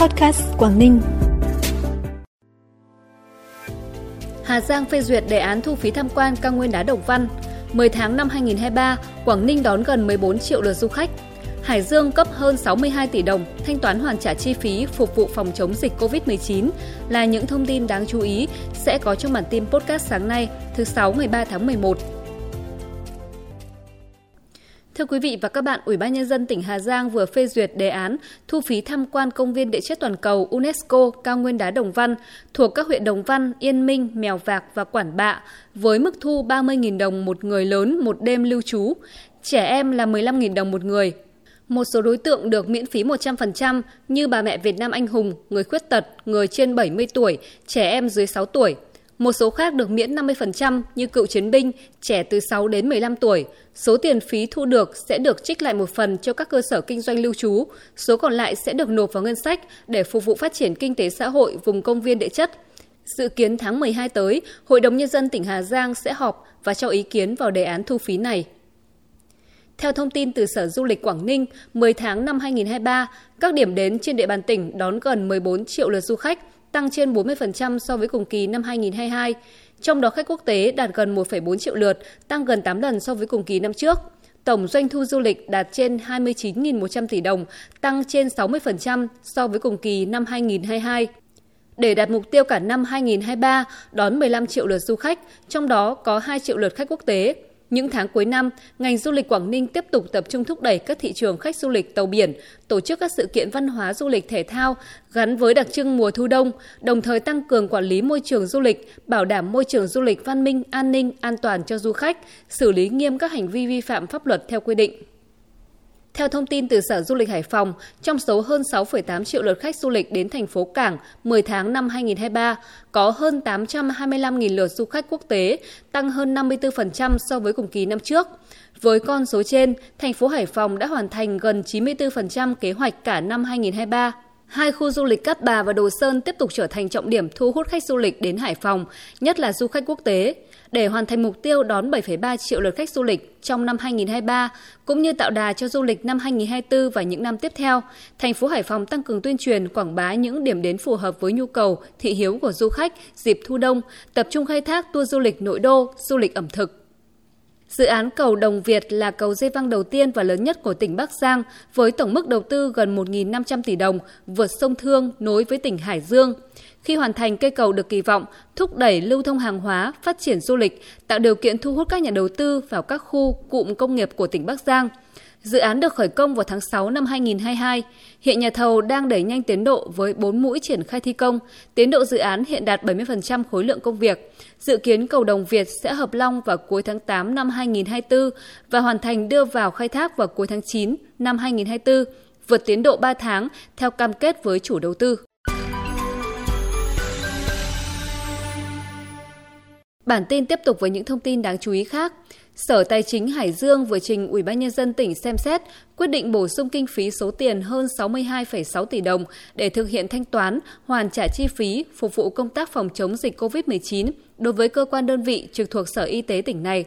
Podcast Quảng Ninh. Hà Giang phê duyệt đề án thu phí tham quan cao nguyên đá Đồng Văn. 10 tháng năm 2023, Quảng Ninh đón gần 14 triệu lượt du khách. Hải Dương cấp hơn 62 tỷ đồng thanh toán hoàn trả chi phí phục vụ phòng chống dịch COVID-19 là những thông tin đáng chú ý sẽ có trong bản tin podcast sáng nay, thứ 6 ngày 3 tháng 11. Thưa quý vị và các bạn, Ủy ban nhân dân tỉnh Hà Giang vừa phê duyệt đề án thu phí tham quan công viên địa chất toàn cầu UNESCO cao nguyên đá Đồng Văn thuộc các huyện Đồng Văn, Yên Minh, Mèo Vạc và Quản Bạ với mức thu 30.000 đồng một người lớn một đêm lưu trú, trẻ em là 15.000 đồng một người. Một số đối tượng được miễn phí 100% như bà mẹ Việt Nam anh hùng, người khuyết tật, người trên 70 tuổi, trẻ em dưới 6 tuổi – một số khác được miễn 50% như cựu chiến binh, trẻ từ 6 đến 15 tuổi. Số tiền phí thu được sẽ được trích lại một phần cho các cơ sở kinh doanh lưu trú, số còn lại sẽ được nộp vào ngân sách để phục vụ phát triển kinh tế xã hội vùng công viên địa chất. Dự kiến tháng 12 tới, Hội đồng Nhân dân tỉnh Hà Giang sẽ họp và cho ý kiến vào đề án thu phí này. Theo thông tin từ Sở Du lịch Quảng Ninh, 10 tháng năm 2023, các điểm đến trên địa bàn tỉnh đón gần 14 triệu lượt du khách, tăng trên 40% so với cùng kỳ năm 2022. Trong đó khách quốc tế đạt gần 1,4 triệu lượt, tăng gần 8 lần so với cùng kỳ năm trước. Tổng doanh thu du lịch đạt trên 29.100 tỷ đồng, tăng trên 60% so với cùng kỳ năm 2022. Để đạt mục tiêu cả năm 2023 đón 15 triệu lượt du khách, trong đó có 2 triệu lượt khách quốc tế, những tháng cuối năm, ngành du lịch Quảng Ninh tiếp tục tập trung thúc đẩy các thị trường khách du lịch tàu biển, tổ chức các sự kiện văn hóa du lịch thể thao gắn với đặc trưng mùa thu đông, đồng thời tăng cường quản lý môi trường du lịch, bảo đảm môi trường du lịch văn minh, an ninh, an toàn cho du khách, xử lý nghiêm các hành vi vi phạm pháp luật theo quy định. Theo thông tin từ Sở Du lịch Hải Phòng, trong số hơn 6,8 triệu lượt khách du lịch đến thành phố Cảng 10 tháng năm 2023, có hơn 825.000 lượt du khách quốc tế, tăng hơn 54% so với cùng kỳ năm trước. Với con số trên, thành phố Hải Phòng đã hoàn thành gần 94% kế hoạch cả năm 2023. Hai khu du lịch Cát Bà và Đồ Sơn tiếp tục trở thành trọng điểm thu hút khách du lịch đến Hải Phòng, nhất là du khách quốc tế. Để hoàn thành mục tiêu đón 7,3 triệu lượt khách du lịch trong năm 2023, cũng như tạo đà cho du lịch năm 2024 và những năm tiếp theo, thành phố Hải Phòng tăng cường tuyên truyền quảng bá những điểm đến phù hợp với nhu cầu, thị hiếu của du khách dịp thu đông, tập trung khai thác tour du lịch nội đô, du lịch ẩm thực, Dự án cầu Đồng Việt là cầu dây văng đầu tiên và lớn nhất của tỉnh Bắc Giang với tổng mức đầu tư gần 1.500 tỷ đồng vượt sông Thương nối với tỉnh Hải Dương. Khi hoàn thành, cây cầu được kỳ vọng thúc đẩy lưu thông hàng hóa, phát triển du lịch, tạo điều kiện thu hút các nhà đầu tư vào các khu cụm công nghiệp của tỉnh Bắc Giang – Dự án được khởi công vào tháng 6 năm 2022. Hiện nhà thầu đang đẩy nhanh tiến độ với 4 mũi triển khai thi công. Tiến độ dự án hiện đạt 70% khối lượng công việc. Dự kiến cầu Đồng Việt sẽ hợp long vào cuối tháng 8 năm 2024 và hoàn thành đưa vào khai thác vào cuối tháng 9 năm 2024, vượt tiến độ 3 tháng theo cam kết với chủ đầu tư. Bản tin tiếp tục với những thông tin đáng chú ý khác. Sở Tài chính Hải Dương vừa trình Ủy ban nhân dân tỉnh xem xét quyết định bổ sung kinh phí số tiền hơn 62,6 tỷ đồng để thực hiện thanh toán, hoàn trả chi phí phục vụ công tác phòng chống dịch COVID-19 đối với cơ quan đơn vị trực thuộc Sở Y tế tỉnh này.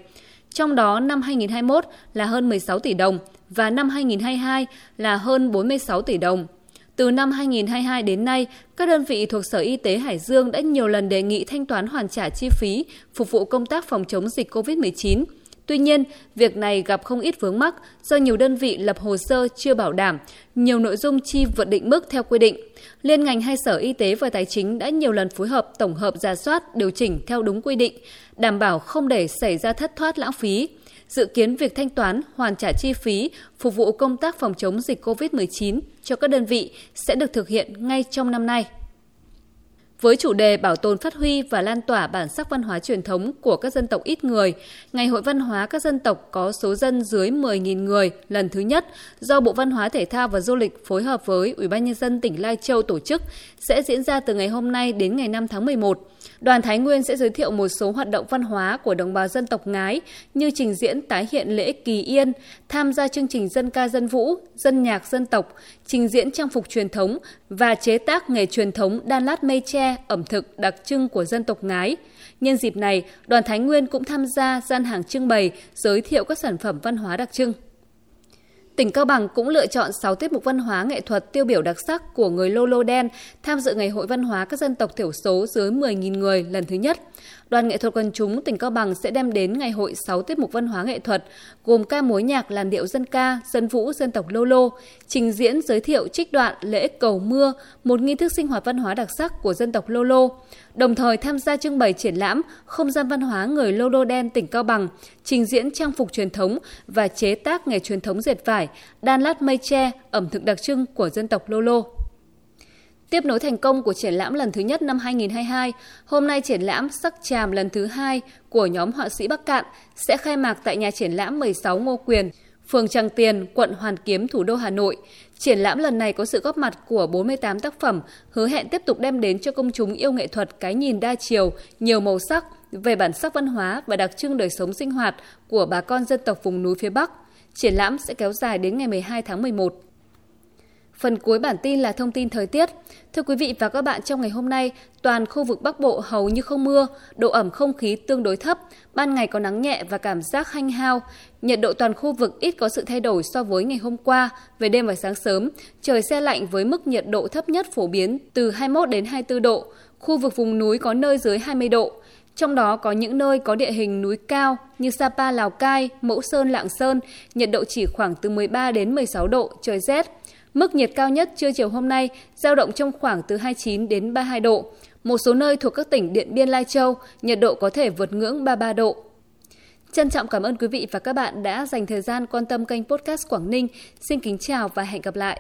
Trong đó năm 2021 là hơn 16 tỷ đồng và năm 2022 là hơn 46 tỷ đồng. Từ năm 2022 đến nay, các đơn vị thuộc Sở Y tế Hải Dương đã nhiều lần đề nghị thanh toán hoàn trả chi phí phục vụ công tác phòng chống dịch COVID-19 Tuy nhiên, việc này gặp không ít vướng mắc do nhiều đơn vị lập hồ sơ chưa bảo đảm, nhiều nội dung chi vượt định mức theo quy định. Liên ngành hai Sở Y tế và Tài chính đã nhiều lần phối hợp tổng hợp ra soát, điều chỉnh theo đúng quy định, đảm bảo không để xảy ra thất thoát lãng phí. Dự kiến việc thanh toán, hoàn trả chi phí phục vụ công tác phòng chống dịch COVID-19 cho các đơn vị sẽ được thực hiện ngay trong năm nay. Với chủ đề bảo tồn phát huy và lan tỏa bản sắc văn hóa truyền thống của các dân tộc ít người, Ngày hội văn hóa các dân tộc có số dân dưới 10.000 người lần thứ nhất do Bộ Văn hóa Thể thao và Du lịch phối hợp với Ủy ban nhân dân tỉnh Lai Châu tổ chức sẽ diễn ra từ ngày hôm nay đến ngày 5 tháng 11. Đoàn Thái Nguyên sẽ giới thiệu một số hoạt động văn hóa của đồng bào dân tộc Ngái như trình diễn tái hiện lễ Kỳ Yên, tham gia chương trình dân ca dân vũ, dân nhạc dân tộc, trình diễn trang phục truyền thống và chế tác nghề truyền thống đan lát mây tre ẩm thực đặc trưng của dân tộc Ngái. Nhân dịp này, đoàn Thái Nguyên cũng tham gia gian hàng trưng bày giới thiệu các sản phẩm văn hóa đặc trưng. Tỉnh Cao Bằng cũng lựa chọn 6 tiết mục văn hóa nghệ thuật tiêu biểu đặc sắc của người Lô Lô Đen tham dự Ngày hội văn hóa các dân tộc thiểu số dưới 10.000 người lần thứ nhất. Đoàn nghệ thuật quần chúng tỉnh Cao Bằng sẽ đem đến ngày hội 6 tiết mục văn hóa nghệ thuật gồm ca mối nhạc làn điệu dân ca, dân vũ dân tộc Lô Lô, trình diễn giới thiệu trích đoạn lễ cầu mưa, một nghi thức sinh hoạt văn hóa đặc sắc của dân tộc Lô Lô, đồng thời tham gia trưng bày triển lãm không gian văn hóa người Lô Lô đen tỉnh Cao Bằng, trình diễn trang phục truyền thống và chế tác nghề truyền thống dệt vải, đan lát mây tre, ẩm thực đặc trưng của dân tộc Lô Lô. Tiếp nối thành công của triển lãm lần thứ nhất năm 2022, hôm nay triển lãm Sắc Tràm lần thứ hai của nhóm họa sĩ Bắc Cạn sẽ khai mạc tại nhà triển lãm 16 Ngô Quyền, phường Tràng Tiền, quận Hoàn Kiếm, thủ đô Hà Nội. Triển lãm lần này có sự góp mặt của 48 tác phẩm, hứa hẹn tiếp tục đem đến cho công chúng yêu nghệ thuật cái nhìn đa chiều, nhiều màu sắc về bản sắc văn hóa và đặc trưng đời sống sinh hoạt của bà con dân tộc vùng núi phía Bắc. Triển lãm sẽ kéo dài đến ngày 12 tháng 11. Phần cuối bản tin là thông tin thời tiết. Thưa quý vị và các bạn, trong ngày hôm nay, toàn khu vực Bắc Bộ hầu như không mưa, độ ẩm không khí tương đối thấp, ban ngày có nắng nhẹ và cảm giác hanh hao. Nhiệt độ toàn khu vực ít có sự thay đổi so với ngày hôm qua, về đêm và sáng sớm, trời xe lạnh với mức nhiệt độ thấp nhất phổ biến từ 21 đến 24 độ, khu vực vùng núi có nơi dưới 20 độ. Trong đó có những nơi có địa hình núi cao như Sapa, Lào Cai, Mẫu Sơn, Lạng Sơn, nhiệt độ chỉ khoảng từ 13 đến 16 độ, trời rét. Mức nhiệt cao nhất trưa chiều hôm nay giao động trong khoảng từ 29 đến 32 độ. Một số nơi thuộc các tỉnh Điện Biên Lai Châu, nhiệt độ có thể vượt ngưỡng 33 độ. Trân trọng cảm ơn quý vị và các bạn đã dành thời gian quan tâm kênh podcast Quảng Ninh. Xin kính chào và hẹn gặp lại.